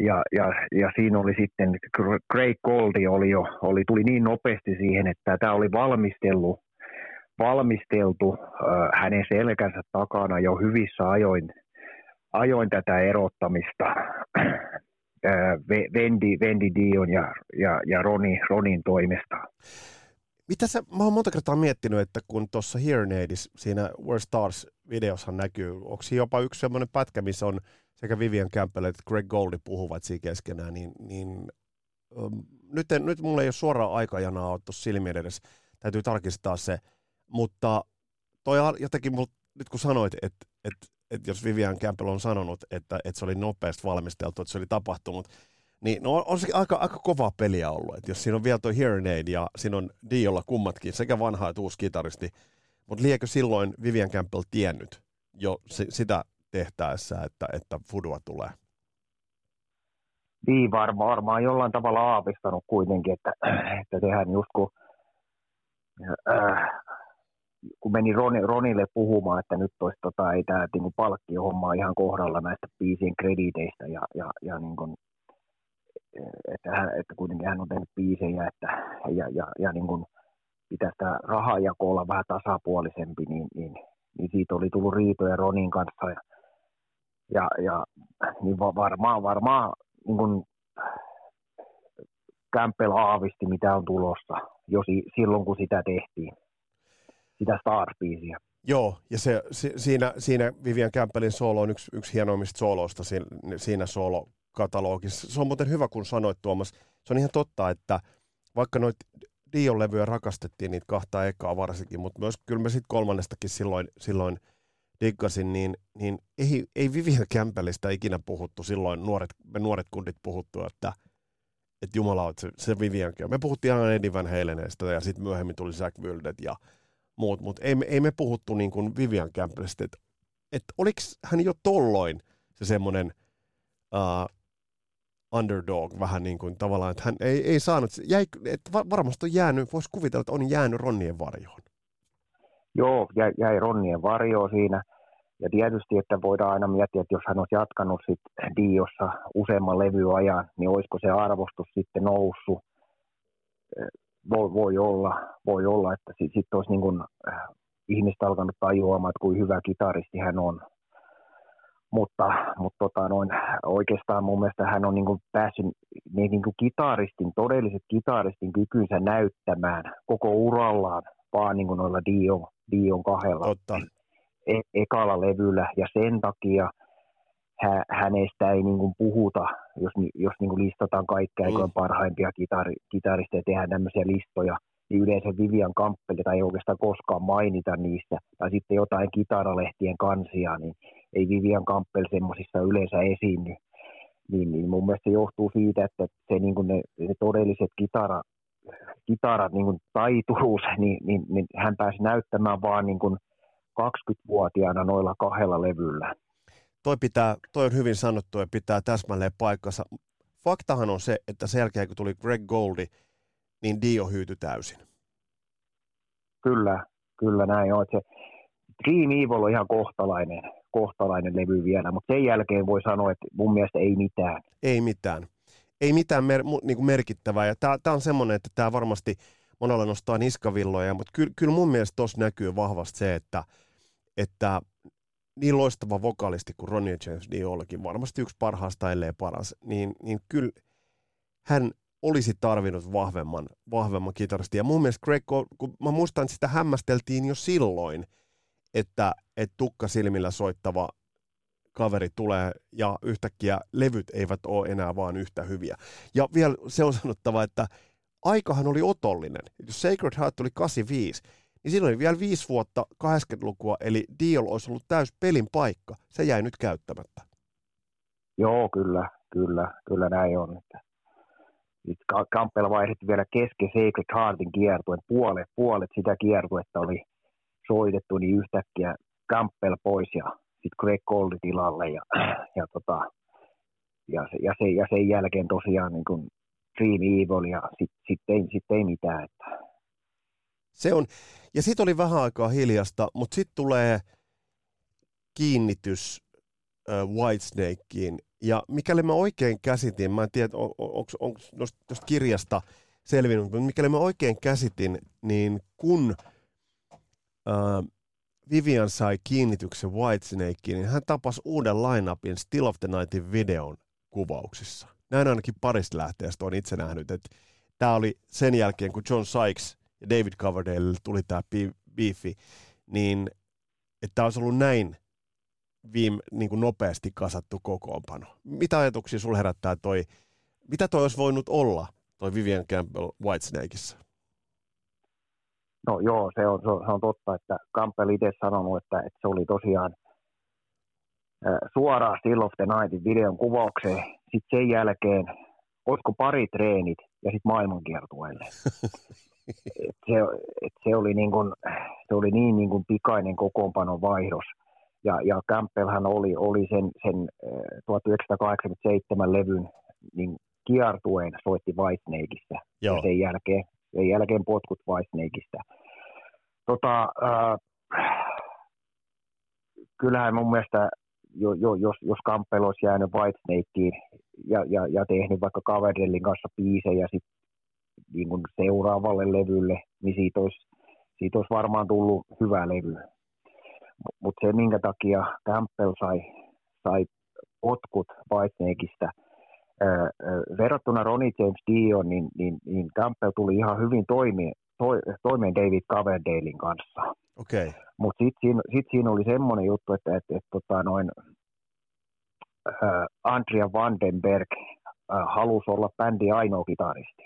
Ja, ja, ja siinä oli sitten, Craig Goldi oli jo, oli, tuli niin nopeasti siihen, että tämä oli valmistellut, valmisteltu äh, hänen selkänsä takana jo hyvissä ajoin, ajoin tätä erottamista Vendi, Vendi Dion ja, ja, ja Roni, Ronin toimesta. Mitä sä, mä oon monta kertaa miettinyt, että kun tuossa Here Nadis, siinä Where Stars-videossa näkyy, onko jopa yksi semmoinen pätkä, missä on sekä Vivian Campbell että Greg Goldi puhuvat siinä keskenään, niin, niin nyt, en, nyt mulla ei ole suoraa aikajanaa ole tuossa silmien edes, täytyy tarkistaa se, mutta toi jotenkin, mul, nyt kun sanoit, että, että, että jos Vivian Campbell on sanonut, että, että se oli nopeasti valmisteltu, että se oli tapahtunut, niin no on se aika, aika kovaa peliä ollut. Et jos siinä on vielä tuo Hearing ja siinä on Diolla kummatkin, sekä vanha että uusi kitaristi, mutta liekö silloin Vivian Campbell tiennyt jo si- sitä tehtäessä, että, että Fudua tulee? Niin, varmaan, varmaan jollain tavalla aavistanut kuitenkin, että, että sehän just kun, äh, kun meni Roni, Ronille puhumaan, että nyt olisi tota, ei tämä niin palkkiohomma ihan kohdalla näistä biisien krediteistä ja, ja, ja niin että, hän, että kuitenkin hän on tehnyt biisejä, että, ja, ja, ja niin kuin pitäisi tämä rahajako olla vähän tasapuolisempi, niin, niin, niin siitä oli tullut riitoja Ronin kanssa. Ja, ja, ja niin varmaan, varmaan niin kuin Campbell aavisti, mitä on tulossa, jo si, silloin kun sitä tehtiin, sitä Stars-biisiä. Joo, ja se, si, siinä, siinä Vivian Campbellin soolo on yksi, yksi hienoimmista sooloista siinä, siinä soolo katalogissa. Se on muuten hyvä, kun sanoit Tuomas. Se on ihan totta, että vaikka noit Dion levyjä rakastettiin niitä kahta ekaa varsinkin, mutta myös kyllä mä sitten kolmannestakin silloin, silloin diggasin, niin, niin ei, ei Vivian Campbellista ikinä puhuttu silloin, nuoret, me nuoret kundit puhuttu, että, että jumala, että se, se Vivian Me puhuttiin aina Eddie Van ja sitten myöhemmin tuli Zach Wildet ja muut, mutta ei, ei me puhuttu niin kuin Vivian Campbellista, että, että oliko hän jo tolloin se semmoinen uh, underdog vähän niin kuin tavallaan, että hän ei, ei saanut, jäi, että varmasti on jäänyt, voisi kuvitella, että on jäänyt Ronnien varjoon. Joo, jäi, jäi Ronnien varjoon siinä. Ja tietysti, että voidaan aina miettiä, että jos hän olisi jatkanut sit Diossa useamman levyajan, niin olisiko se arvostus sitten noussut. Voi, voi olla, voi olla, että sitten sit olisi niin kuin, äh, ihmistä alkanut tajuamaan, että kuin hyvä kitaristi hän on mutta, mutta tota, noin, oikeastaan mun mielestä hän on niin kuin päässyt niin, niin kuin kitaristin, todelliset kitaristin kykynsä näyttämään koko urallaan vaan niin kuin noilla Dion, Dion kahdella Totta. E- ekalla levyllä ja sen takia hä, hänestä ei niin kuin puhuta, jos, jos niin kuin listataan kaikkia mm. parhaimpia kitari, kitaristeja, tehdään tämmöisiä listoja, niin yleensä Vivian Kamppelia ei oikeastaan koskaan mainita niissä, tai sitten jotain kitaralehtien kansia, niin ei Vivian Campbell semmoisissa yleensä esiinny. Niin, niin mun mielestä se johtuu siitä, että se, niin kuin ne, ne todelliset kitara, kitarat, niin kuin taituruus, niin, niin, niin hän pääsi näyttämään vaan niin kuin 20-vuotiaana noilla kahdella levyllä. Toi, pitää, toi on hyvin sanottu ja pitää täsmälleen paikkansa. Faktahan on se, että sen jälkeen kun tuli Greg Goldi, niin Dio hyytyi täysin. Kyllä, kyllä näin on. Se Dream Evil on ihan kohtalainen, kohtalainen levy vielä, mutta sen jälkeen voi sanoa, että mun mielestä ei mitään. Ei mitään. Ei mitään mer- niin kuin merkittävää. Ja tämä on semmoinen, että tämä varmasti monella nostaa niskavilloja, mutta kyllä, kyllä mun mielestä tuossa näkyy vahvasti se, että, että niin loistava vokalisti kuin Ronnie James Diollakin, varmasti yksi parhaasta ellei paras, niin, niin kyllä hän olisi tarvinnut vahvemman, vahvemman kitaristi. Ja mun mielestä Greg, kun mä muistan, että sitä hämmästeltiin jo silloin, että, että tukka silmillä soittava kaveri tulee ja yhtäkkiä levyt eivät ole enää vaan yhtä hyviä. Ja vielä se on sanottava, että aikahan oli otollinen. Jos Sacred Heart tuli 85, niin siinä oli vielä viisi vuotta 80-lukua, eli Deal olisi ollut täys pelin paikka. Se jäi nyt käyttämättä. Joo, kyllä, kyllä, kyllä näin on. Että Campbell vaihdetti vielä kesken Sacred Heartin kiertuen. Puolet, puolet sitä kiertuetta oli soitettu, niin yhtäkkiä Campbell pois ja sitten Greg Goldi tilalle. Ja, ja, tota, ja, se, ja, se, ja sen jälkeen tosiaan niin kuin Dream Evil ja sitten sit ei, sit ei mitään. Että. Se on, ja sitten oli vähän aikaa hiljasta, mutta sitten tulee kiinnitys äh, Whitesnakeen. Ja mikäli mä oikein käsitin, mä en tiedä, on, onko tuosta kirjasta selvinnyt, mutta mikäli mä oikein käsitin, niin kun äh, Vivian sai kiinnityksen Whitesnakeen, niin hän tapasi uuden lineupin Still of the Nightin videon kuvauksissa. Näin ainakin parista lähteestä on itse nähnyt, että tämä oli sen jälkeen, kun John Sykes David Coverdale tuli tämä beefi, niin että tämä olisi ollut näin viime, niin kuin nopeasti kasattu kokoonpano. Mitä ajatuksia sulla herättää toi, mitä toi olisi voinut olla, toi Vivian Campbell Whitesnakeissa? No joo, se on, se on, se on totta, että Campbell itse sanonut, että, että se oli tosiaan suoraan Still of the Nightin videon kuvaukseen. Sitten sen jälkeen, olisiko pari treenit ja sitten maailmankiertueelle. et se, et se, oli niin kun, se oli niin, niin kun pikainen kokoonpanon vaihdos. Ja, ja Campbellhän oli, oli sen, sen 1987 levyn niin kiertueen soitti Whitesnakeissa. Ja sen jälkeen, sen jälkeen potkut Whitesnakeista. Tota, äh, kyllähän mun mielestä jo, jo, jos, jos Campbell olisi jäänyt Whitesnakeen ja, ja, ja tehnyt vaikka Caverdellin kanssa biisejä sit, niin kuin seuraavalle levylle, niin siitä olisi, siitä olisi varmaan tullut hyvä levy. Mutta se, minkä takia Campbell sai, sai potkut Whitesnakeista, verrattuna Ronnie James Dio, niin, niin, niin Campbell tuli ihan hyvin toimeen, to, toimeen David Coverdalein kanssa. Okay. Mutta sitten siinä, sit siinä oli semmoinen juttu, että et, et, tota noin, äh, Andrea Vandenberg äh, halusi olla bändin ainoa kitaristi.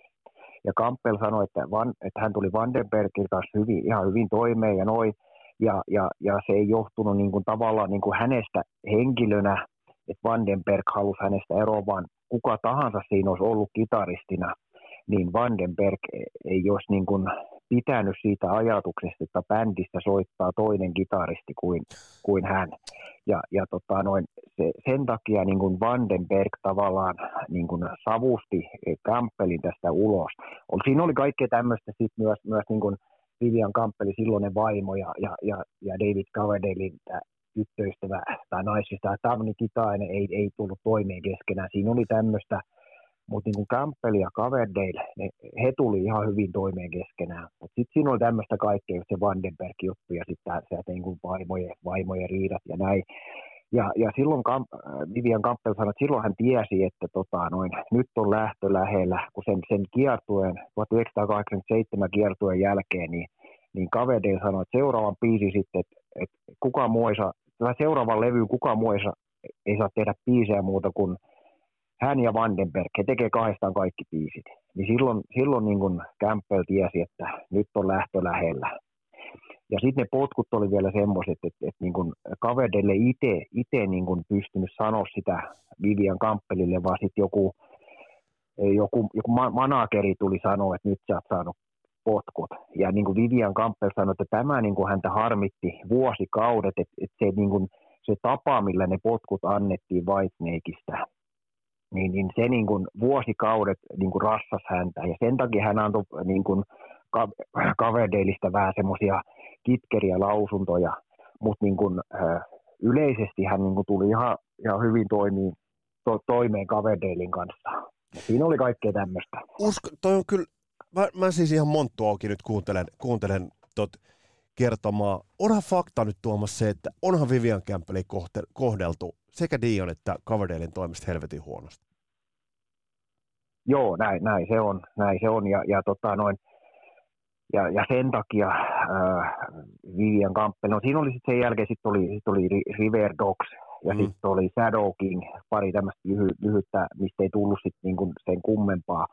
Ja Campbell sanoi, että, van, että hän tuli Vandenbergin kanssa hyvin, ihan hyvin toimeen ja noin. Ja, ja, ja se ei johtunut niin kuin, tavallaan niin kuin hänestä henkilönä, että Vandenberg halusi hänestä eroa, vaan kuka tahansa siinä olisi ollut kitaristina, niin Vandenberg ei olisi niin kuin pitänyt siitä ajatuksesta, että bändistä soittaa toinen kitaristi kuin, kuin hän. Ja, ja tota noin, se, sen takia niin kuin Vandenberg tavallaan niin kuin savusti Campbellin tästä ulos. Siinä oli kaikkea tämmöistä sit myös, myös niin kuin Vivian Campbellin silloinen vaimo ja, ja, ja, ja David Coverdalein tyttöystävä tai naisista, Tavni Kitainen ei, ei tullut toimeen keskenään. Siinä oli tämmöistä, mutta niin Campbell ja Coverdale, ne, he tuli ihan hyvin toimeen keskenään. Mutta sitten siinä oli tämmöistä kaikkea, se Vandenberg-juttu ja sitten se niin kuin vaimojen, vaimojen riidat ja näin. Ja, ja silloin Kamp, Vivian Campbell sanoi, että silloin hän tiesi, että tota, noin, nyt on lähtö lähellä, kun sen, sen kiertueen, 1987 kiertueen jälkeen, niin, niin Coverdale sanoi, että seuraavan biisi sitten, että, että kuka muisa, seuraavan levyyn kuka muisa ei saa tehdä biisejä muuta kuin hän ja Vandenberg, he tekee kahdestaan kaikki biisit. Niin silloin, silloin niin kuin Campbell tiesi, että nyt on lähtö lähellä. Ja sitten ne potkut oli vielä semmoiset, että, että, että niin kuin Caverdelle itse, niin kuin pystynyt sanoa sitä Vivian Campbellille, vaan sitten joku, joku, joku manageri tuli sanoa, että nyt sä oot saanut potkut. Ja niin kuin Vivian Campbell sanoi, että tämä niin kuin häntä harmitti vuosikaudet, että, että se, niin kuin, se tapa, millä ne potkut annettiin Whitesnakeista, niin, niin se niin kuin vuosikaudet niin kuin rassas häntä. Ja sen takia hän antoi niin kuin Coverdaleista vähän semmoisia kitkeriä lausuntoja, mutta niin kuin, yleisesti hän niin kuin tuli ihan, ihan hyvin toimii, to, toimeen Coverdalein kanssa. Ja siinä oli kaikkea tämmöistä. Usko, toi on kyllä, mä, mä siis ihan monttuakin nyt kuuntelen, kuuntelen tot kertomaa. Onhan fakta nyt tuomassa se, että onhan Vivian Campbellin kohdeltu sekä Dion että Coverdalein toimesta helvetin huonosti. Joo, näin, näin se on, näin se on. Ja, ja, tota, noin, ja, ja sen takia äh, Vivian Campbell, no siinä oli sitten sen jälkeen sit oli, sit oli River Dogs ja mm. sitten oli Shadow King, pari tämmöistä lyhy, lyhyttä, mistä ei tullut sit niinku sen kummempaa.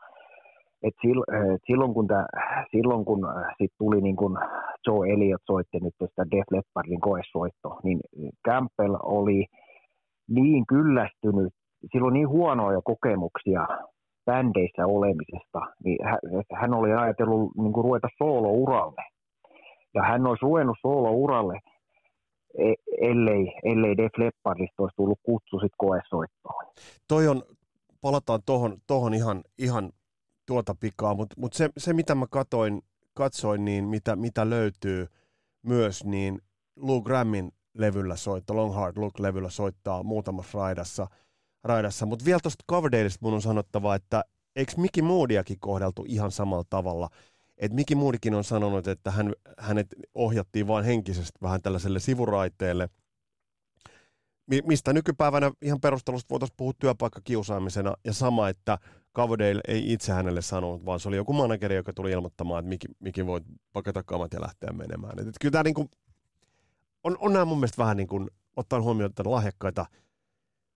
Et sil, et silloin kun, tää, silloin kun sit tuli niin kun Joe Elliot soitti nyt tästä Def Leppardin koesoitto, niin Campbell oli – niin kyllästynyt, silloin niin huonoja kokemuksia bändeissä olemisesta, niin hän oli ajatellut niin kuin ruveta soolouralle. Ja hän olisi ruvennut soolouralle, e, ellei, ellei Def Leppardista olisi tullut kutsu sit koesoittoon. Toi on, palataan tuohon tohon ihan, ihan tuota pikaa, mutta mut se, se, mitä mä katoin, katsoin, niin mitä, mitä löytyy myös, niin Lou Grammin levyllä soittaa, Long Hard Look-levyllä soittaa muutamassa raidassa, raidassa. mutta vielä tuosta Coverdaleista mun on sanottava, että eikö Mickey Moodiakin kohdeltu ihan samalla tavalla, että Mickey Moodikin on sanonut, että hän, hänet ohjattiin vain henkisesti vähän tällaiselle sivuraiteelle, mistä nykypäivänä ihan perustelusta voitaisiin puhua työpaikkakiusaamisena, ja sama, että Coverdale ei itse hänelle sanonut, vaan se oli joku manageri, joka tuli ilmoittamaan, että Miki, Miki voi pakata kamat ja lähteä menemään. Et, et kyllä tämä niinku, on, on nämä mun mielestä vähän niin kuin, ottaen huomioon, että lahjakkaita,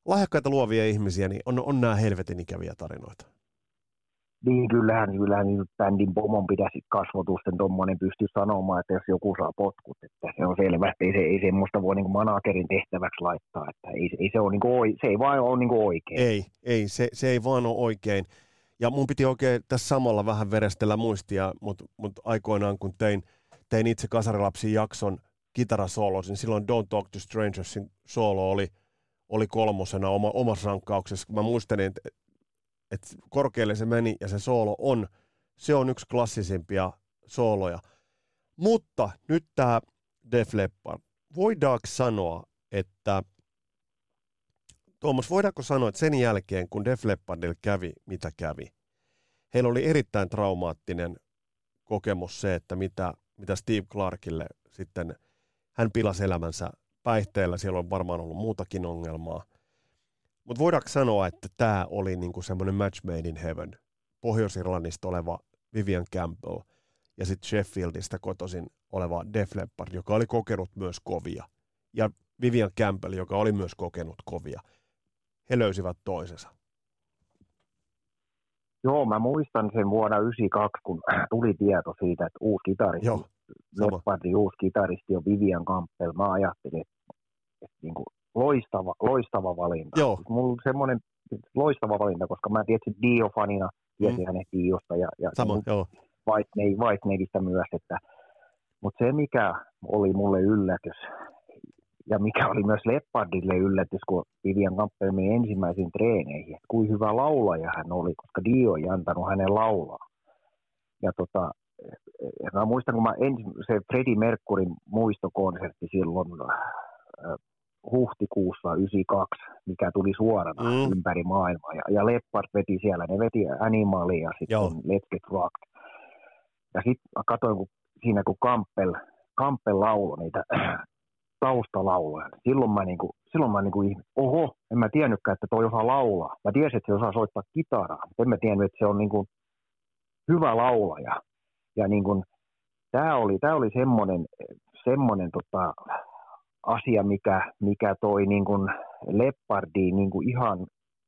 lahjakkaita luovia ihmisiä, niin on, on nämä helvetin ikäviä tarinoita. Niin kyllähän, kyllähän niin bändin pomon pitäisi kasvotusten tuommoinen pystyä sanomaan, että jos joku saa potkut, että se on selvä, että ei, se, ei semmoista voi niin managerin tehtäväksi laittaa, että ei, ei se, ole niin kuin, se ei vaan ole niin oikein. Ei, ei se, se ei vaan ole oikein. Ja mun piti oikein tässä samalla vähän verestellä muistia, mutta mut aikoinaan kun tein, tein itse Kasarilapsin jakson kitarasolos, niin silloin Don't Talk to Strangersin solo oli, oli kolmosena oma, omassa rankkauksessa. Mä muistelin, että että korkealle se meni ja se soolo on, se on yksi klassisimpia sooloja. Mutta nyt tämä Def Leppard. Voidaanko sanoa, että Tuomas, voidaanko sanoa, että sen jälkeen, kun Def Leppardille kävi, mitä kävi, heillä oli erittäin traumaattinen kokemus se, että mitä, mitä Steve Clarkille sitten, hän pilasi elämänsä päihteellä, siellä on varmaan ollut muutakin ongelmaa. Mutta voidaanko sanoa, että tämä oli niinku semmoinen match made in heaven? Pohjois-Irlannista oleva Vivian Campbell ja sitten Sheffieldistä kotoisin oleva Def Leppard, joka oli kokenut myös kovia. Ja Vivian Campbell, joka oli myös kokenut kovia. He löysivät toisensa. Joo, mä muistan sen vuonna 1992, kun tuli tieto siitä, että uusi kitaristi, Joo, Leppardin uusi kitaristi on Vivian Campbell. Mä ajattelin, että, että niin kuin loistava, loistava valinta. Joo. Siis mulla on semmoinen loistava valinta, koska mä tietysti Dio-fanina tiesin mm. hänet Diosta ja, ja Sama, niin joo. White myös, että mutta se mikä oli mulle yllätys ja mikä oli myös Leppardille yllätys, kun Vivian Campbell meni ensimmäisiin treeneihin, että kuin hyvä laulaja hän oli, koska Dio ei antanut hänen laulaa. Ja tota, mä muistan, kun mä ensi, se Freddie Mercurin muistokonsertti silloin huhtikuussa 92, mikä tuli suorana mm. ympäri maailmaa. Ja, ja Leppard veti siellä, ne veti Animalia ja sitten Let's Get Rocked. Ja sitten katsoin, kun siinä kun Kampel, Kampel lauloi niitä taustalauloja, silloin mä, niinku, silloin mä niinku, oho, en mä tiennytkään, että toi osaa laulaa. Mä tiesin, että se osaa soittaa kitaraa, mutta en mä tiennyt, että se on niinku hyvä laulaja. Ja niinku, tämä oli, tää oli semmoinen, semmonen tota, asia, mikä, mikä toi niin kuin Leppardiin niin kuin ihan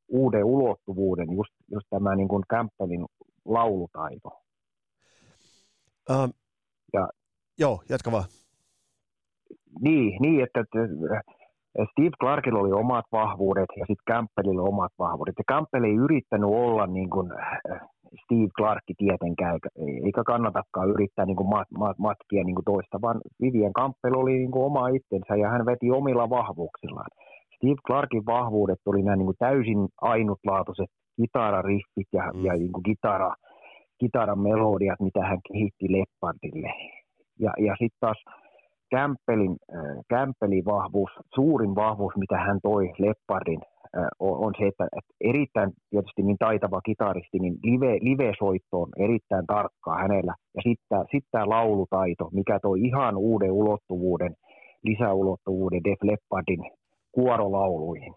uuden ulottuvuuden, just, just tämä niin kuin Campbellin laulutaito. Uh, ja, joo, jatka vaan. Niin, niin että, että Steve Clarkilla oli omat vahvuudet ja sitten Campbellilla omat vahvuudet. Ja Campbell ei yrittänyt olla niin kuin Steve Clark tietenkään, eikä kannatakaan yrittää niin kuin mat, mat, matkia niin kuin toista, vaan Vivian Campbell oli niin kuin oma itsensä ja hän veti omilla vahvuuksillaan. Steve Clarkin vahvuudet oli nämä niin kuin täysin ainutlaatuiset kitarariffit ja, mm. ja niin kuin kitara, kitaran melodiat, mitä hän kehitti Leppardille. Ja, ja sitten taas Campbellin, äh, Campbellin vahvuus, suurin vahvuus, mitä hän toi Leppardin on se, että, erittäin tietysti niin taitava kitaristi, niin live, live-soitto on erittäin tarkkaa hänellä. Ja sitten sit tämä laulutaito, mikä toi ihan uuden ulottuvuuden, lisäulottuvuuden Def Leppardin kuorolauluihin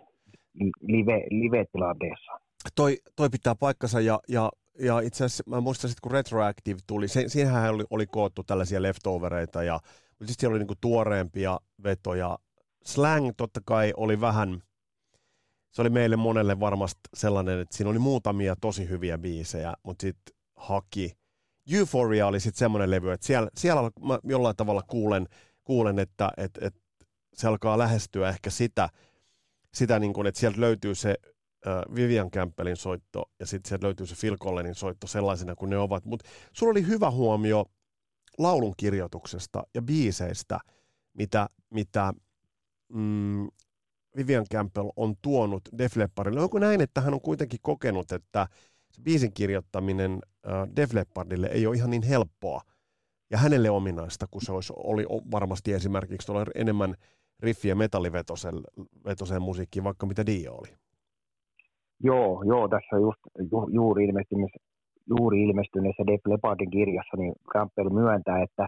live, live-tilanteessa. Toi, toi pitää paikkansa ja, ja, ja itse asiassa mä muistan sitten kun Retroactive tuli, se, siinähän oli, oli koottu tällaisia leftovereita ja mutta sitten siellä oli niinku tuoreempia vetoja. Slang totta kai oli vähän, se oli meille monelle varmasti sellainen, että siinä oli muutamia tosi hyviä biisejä, mutta sitten haki. Euphoria oli sitten semmoinen levy, että siellä, siellä mä jollain tavalla kuulen, kuulen että et, et se alkaa lähestyä ehkä sitä, sitä niin kuin, että sieltä löytyy se Vivian Campbellin soitto ja sitten sieltä löytyy se Phil Collenin soitto sellaisena kuin ne ovat. Mutta sulla oli hyvä huomio laulun kirjoituksesta ja biiseistä, mitä, mitä mm, Vivian Campbell on tuonut Def Leppardille. Onko näin, että hän on kuitenkin kokenut, että se biisin kirjoittaminen äh, Def Leppardille ei ole ihan niin helppoa ja hänelle ominaista, kun se olisi, oli varmasti esimerkiksi tuolla enemmän riffi- ja metallivetoiseen musiikkiin, vaikka mitä Dio oli. Joo, joo, tässä just ju, juuri, ilmestyneessä, juuri ilmestyneessä Def Leppardin kirjassa, niin Campbell myöntää, että,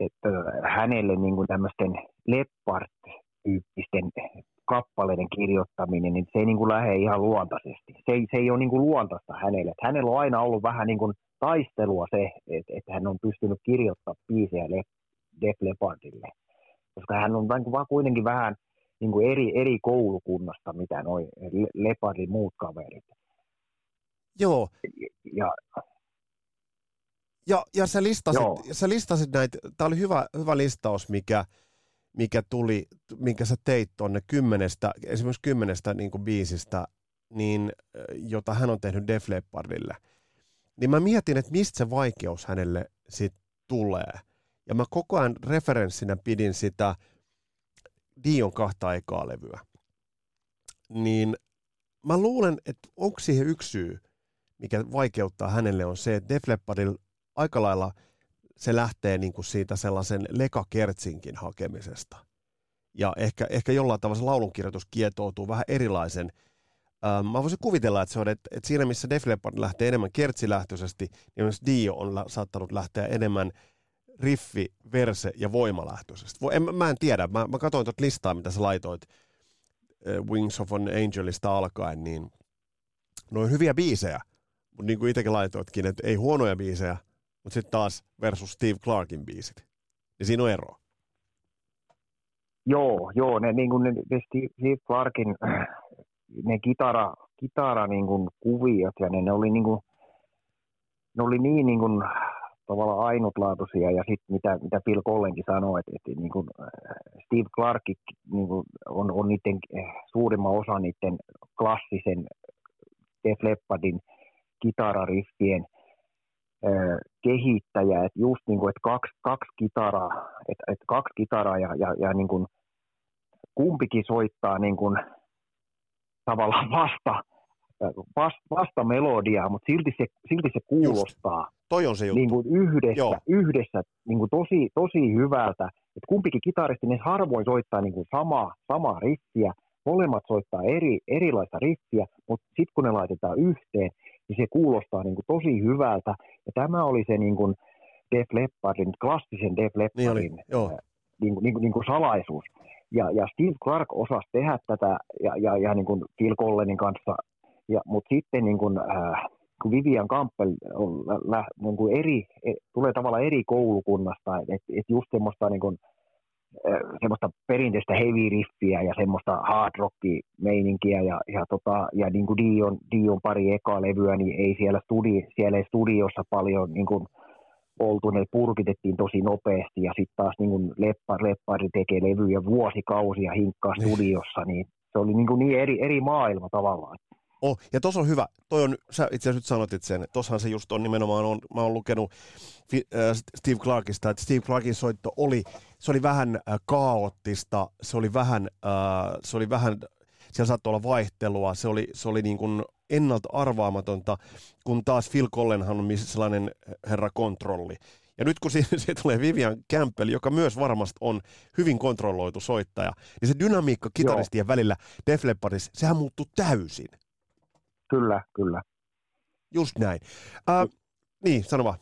että hänelle niin kuin tämmöisten Leppard-tyyppisten kappaleiden kirjoittaminen, niin se ei niin kuin lähde ihan luontaisesti. Se ei, se ei ole niin kuin luontaista hänelle. Että hänellä on aina ollut vähän niin kuin taistelua se, että, että hän on pystynyt kirjoittamaan biisejä Def Leppardille. Koska hän on vaan kuitenkin vähän – niin kuin eri, eri koulukunnasta, mitä noin Lepardin muut kaverit. Joo. Ja, ja, ja sä, listasit, Joo. sä listasit näitä, tämä oli hyvä, hyvä listaus, mikä, mikä tuli, minkä sä teit tuonne kymmenestä, esimerkiksi kymmenestä niin kuin biisistä, niin, jota hän on tehnyt Def Leppardille. Niin mä mietin, että mistä se vaikeus hänelle sitten tulee. Ja mä koko ajan referenssinä pidin sitä Dion kahta ekaa levyä, niin mä luulen, että onko siihen yksi syy, mikä vaikeuttaa hänelle, on se, että Def Leppardilla aika lailla se lähtee niin kuin siitä sellaisen lekakertsinkin hakemisesta. Ja ehkä, ehkä jollain tavalla se laulunkirjoitus kietoutuu vähän erilaisen. Ähm, mä voisin kuvitella, että se on, että, että siinä missä Def Leppard lähtee enemmän kertsilähtöisesti, niin myös Dio on la, saattanut lähteä enemmän riffi, verse ja voimalähtöisesti. En, mä en tiedä, mä, mä katsoin tuota listaa, mitä sä laitoit uh, Wings of an Angelista alkaen, niin ne on hyviä biisejä, mutta niin kuin itsekin laitoitkin, että ei huonoja biisejä, mutta sitten taas versus Steve Clarkin biisit. Niin siinä on ero. Joo, joo, ne, niin kuin ne, ne Steve Clarkin ne kitara, kitara niin kuin kuviot ja ne, ne oli niin kuin, ne oli niin, niin kuin tavallaan ainutlaatuisia ja sitten mitä, mitä Bill Collenkin sanoi, että, että niin kuin äh, Steve Clark niin kuin on, on niiden eh, suurimman osa niiden klassisen Def Leppardin kitarariffien äh, kehittäjä, että just niin kuin, että kaksi, kaksi kitaraa, että, että kaksi kitaraa ja, ja, ja niin kuin kumpikin soittaa niin kuin tavallaan vasta, vasta, vasta melodiaa, mutta silti se, silti se kuulostaa Just. Toi on se juttu. Niin kuin yhdessä, Joo. yhdessä niin kuin tosi, tosi hyvältä. Et kumpikin kitaristi, ne harvoin soittaa niin kuin samaa, samaa riffiä. Molemmat soittaa eri, erilaista riffiä, mutta sitten kun ne laitetaan yhteen, niin se kuulostaa niin kuin tosi hyvältä. Ja tämä oli se niin kuin Def Leppardin, klassisen Def Leppardin niin. Äh, niin, kuin, niin, kuin, niin kuin salaisuus. Ja, ja Steve Clark osasi tehdä tätä ja, ja, ja niin kuin Phil Collenin kanssa, ja, mutta sitten niin kuin, äh, kun Vivian Campbell on lä, niin kuin eri, e, tulee tavallaan eri koulukunnasta, että et just semmoista, niin kuin, semmoista perinteistä heavy riffiä ja semmoista hard rocki meininkiä ja, ja, tota, ja niin kuin Dion, Dion pari ekaa levyä, niin ei siellä, studi, siellä ei studiossa paljon niin kuin, oltu, ne purkitettiin tosi nopeasti ja sitten taas niin kuin Leppari, Leppari tekee levyjä vuosikausia hinkkaa niin. studiossa, niin se oli niin, kuin niin eri, eri maailma tavallaan. Oh, ja tuossa on hyvä, toi on, sä itse asiassa sanoit sen, tossahan se just on nimenomaan, on, mä oon lukenut äh, Steve Clarkista, että Steve Clarkin soitto oli, se oli vähän äh, kaoottista, se oli vähän, äh, se oli vähän, siellä saattoi olla vaihtelua, se oli, se oli niin kuin ennalta arvaamatonta, kun taas Phil Collenhan on sellainen herra kontrolli. Ja nyt kun siitä tulee Vivian Campbell, joka myös varmasti on hyvin kontrolloitu soittaja, niin se dynamiikka kitaristien Joo. välillä Def Leppardissa, sehän muuttuu täysin. Kyllä, kyllä. Just näin. Äh, niin, sano vaan.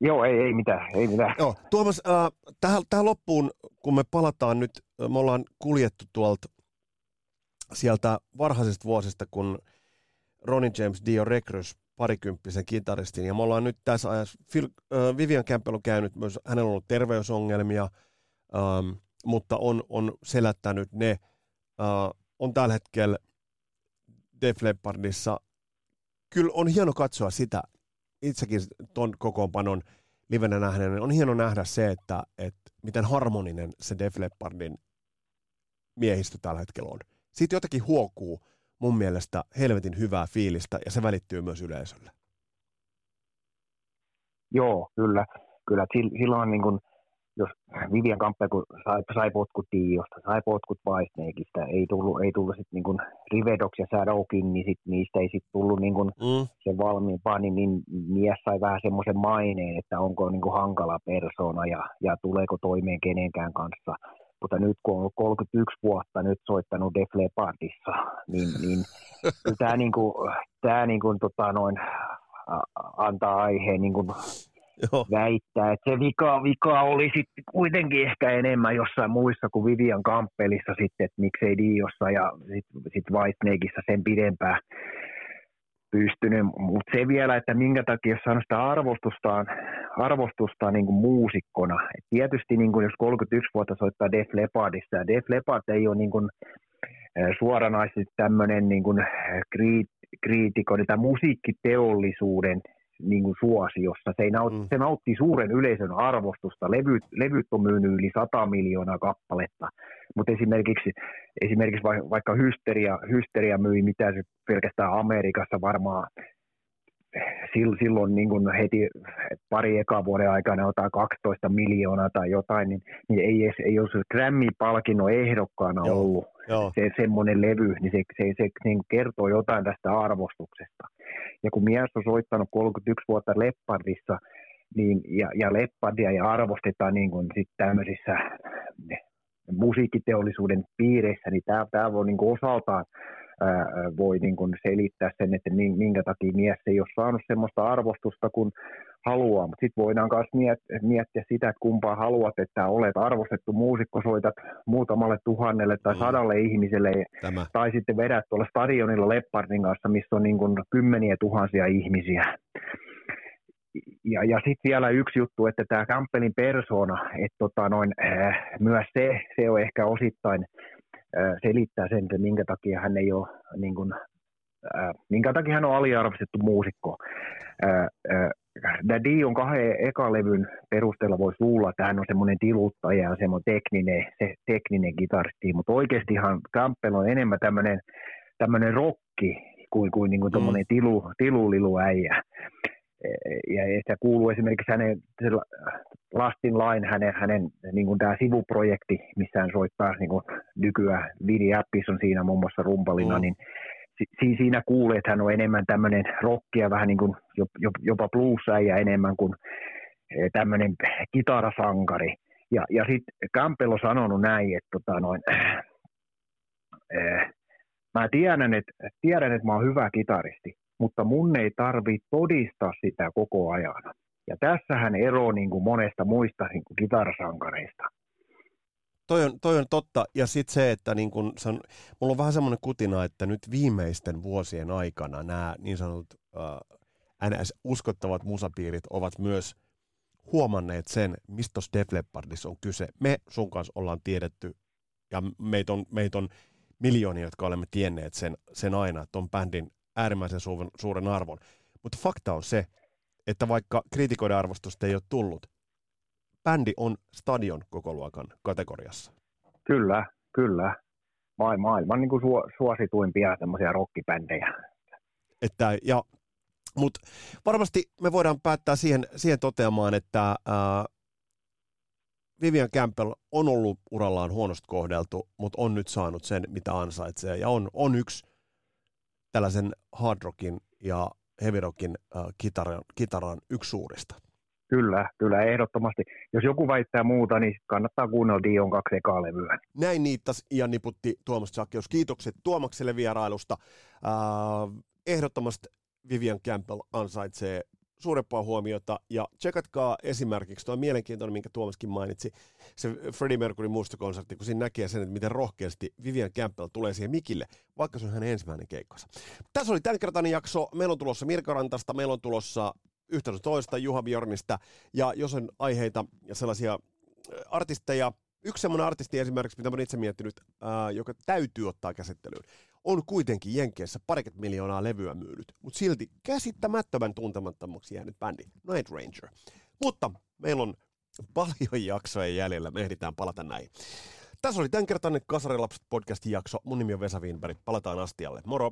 Joo, ei, ei mitään, ei mitään. Joo, Tuomas, äh, tähän, tähän loppuun, kun me palataan nyt, me ollaan kuljettu tuolta sieltä varhaisista vuosista, kun Ronnie James Dio Recruz parikymppisen kitaristin, ja me ollaan nyt tässä ajassa, Phil, äh, Vivian Campbell on käynyt myös, hänellä on ollut terveysongelmia, ähm, mutta on, on selättänyt ne, äh, on tällä hetkellä Def Leppardissa. Kyllä on hieno katsoa sitä, itsekin ton kokoonpanon livenä nähneen, on hieno nähdä se, että, että miten harmoninen se Def Leppardin miehistö tällä hetkellä on. Siitä jotenkin huokuu mun mielestä helvetin hyvää fiilistä ja se välittyy myös yleisölle. Joo, kyllä. kyllä. Silloin niin kuin, jos Vivian Kampe, kun sai, sai potkut Tiosta, sai potkut Whitesnakeista, ei tullut, ei tullut sitten niin Rivedox ja Shadowkin, niin sit niistä ei sitten tullut niin kuin mm. sen valmiimpaa, niin, niin mies sai vähän semmoisen maineen, että onko niin kuin hankala persona ja, ja tuleeko toimeen kenenkään kanssa. mutta nyt kun on ollut 31 vuotta nyt soittanut Def Leppardissa, niin, niin tämä tää niinku, tota, noin, antaa aiheen niinku, Joo. väittää, että se vika, vika oli sitten kuitenkin ehkä enemmän jossain muissa kuin Vivian Kampelissa sitten, että miksei Diossa ja sitten sit Whitesnakeissa sen pidempään pystynyt, mutta se vielä, että minkä takia jos sitä arvostustaan, arvostustaan niin kuin muusikkona. Et tietysti niin kuin jos 31 vuotta soittaa Def Leppardissa, ja Def Leppard ei ole niin kuin, suoranaisesti tämmöinen niin kuin kriitikon tai musiikkiteollisuuden niin kuin suosiossa. Se, ei nautti, mm. se nautti suuren yleisön arvostusta. Levyt, levyt on myynyt yli 100 miljoonaa kappaletta. Mutta esimerkiksi, esimerkiksi vaikka hysteria, hysteria myi mitä se pelkästään Amerikassa varmaan silloin niin kuin heti pari eka vuoden aikana jotain 12 miljoonaa tai jotain, niin, niin ei, edes, ei olisi Grammy-palkinnon ehdokkaana Joo. ollut Joo. se semmoinen levy, niin se, se, se, se niin kertoo jotain tästä arvostuksesta. Ja kun mies on soittanut 31 vuotta Leppardissa, niin, ja, ja Leppardia ja arvostetaan niin kuin sit tämmöisissä musiikkiteollisuuden piireissä, niin tämä, tämä voi niin osaltaan ää, voi niin kuin selittää sen, että minkä takia mies ei ole saanut sellaista arvostusta kuin haluaa. Mutta sitten voidaan myös miettiä, miettiä sitä, että kumpaa haluat, että olet arvostettu muusikko, soitat muutamalle tuhannelle tai mm. sadalle ihmiselle, Tämä. tai sitten vedät tuolla stadionilla Leppardin kanssa, missä on niin kuin kymmeniä tuhansia ihmisiä ja, ja sitten vielä yksi juttu, että tämä Campbellin persona, että tota noin, äh, myös se, se on ehkä osittain äh, selittää sen, että minkä takia hän ei ole, niin kuin, äh, minkä takia hän on aliarvostettu muusikko. Äh, äh, Dion kahden ekalevyn perusteella voisi luulla, että hän on semmoinen tiluttaja ja semmoinen tekninen, se, tekninen kitaristi, mutta oikeastihan Campbell on enemmän tämmöinen, tämmöinen rokki kuin, kuin, niin kuin mm. tilu, tilulilu äijä ja, ja se kuuluu esimerkiksi hänen Lastin Line, hänen, hänen niin kuin tämä sivuprojekti, missä hän soittaa niin kuin nykyään, Vidi Appis on siinä muun muassa rumpalina, mm. niin si, siinä kuulee, että hän on enemmän tämmöinen rockia, vähän niin kuin jopa bluesäijä enemmän kuin e, tämmöinen kitarasankari. Ja, ja sitten Campbell on sanonut näin, että tota noin, äh, mä tiedän, että, tiedän, että mä oon hyvä kitaristi, mutta mun ei tarvitse todistaa sitä koko ajan. Ja tässähän ero niin kuin monesta muista niin kuin kitarasankareista. Toi on, toi on totta, ja sitten se, että niin kun, se on, mulla on vähän semmoinen kutina, että nyt viimeisten vuosien aikana nämä niin sanotut äh, NS-uskottavat musapiirit ovat myös huomanneet sen, mistä Def Leppardissa on kyse. Me sun kanssa ollaan tiedetty, ja meitä on, meit on miljoonia, jotka olemme tienneet sen, sen aina, että on bändin äärimmäisen suuren, suuren arvon. Mutta fakta on se, että vaikka kriitikoiden arvostusta ei ole tullut, bändi on stadion koko luokan kategoriassa. Kyllä, kyllä. Maailman niin kuin suosituimpia tämmöisiä rockibändejä. Että, ja, mutta varmasti me voidaan päättää siihen, siihen toteamaan, että ää, Vivian Campbell on ollut urallaan huonosti kohdeltu, mutta on nyt saanut sen, mitä ansaitsee, ja on, on yksi tällaisen hard rockin ja heavy rockin äh, kitaran, kitaran yksi suurista. Kyllä, kyllä, ehdottomasti. Jos joku väittää muuta, niin kannattaa kuunnella Dion kaksi ekaa levyä. Näin niittas ja niputti Tuomas Sakkeus. Kiitokset Tuomakselle vierailusta. Äh, ehdottomasti Vivian Campbell ansaitsee suurempaa huomiota ja tsekatkaa esimerkiksi tuo mielenkiintoinen, minkä Tuomaskin mainitsi, se Freddie Mercury muistokonsertti, kun siinä näkee sen, että miten rohkeasti Vivian Campbell tulee siihen mikille, vaikka se on hänen ensimmäinen keikkansa. Tässä oli tämänkertainen jakso. Meillä on tulossa Mirko Rantasta, meillä on tulossa yhtä toista Juha Bjornista ja jos on aiheita ja sellaisia artisteja, Yksi semmoinen artisti esimerkiksi, mitä olen itse miettinyt, ää, joka täytyy ottaa käsittelyyn, on kuitenkin Jenkeissä parikymmentä miljoonaa levyä myynyt, mutta silti käsittämättömän tuntemattomaksi jäänyt bändi Night Ranger. Mutta meillä on paljon jaksoja jäljellä, me ehditään palata näihin. Tässä oli tämänkertainen Kasarilapset podcastin jakso. Mun nimi on Vesa Wienberg. Palataan astialle. Moro!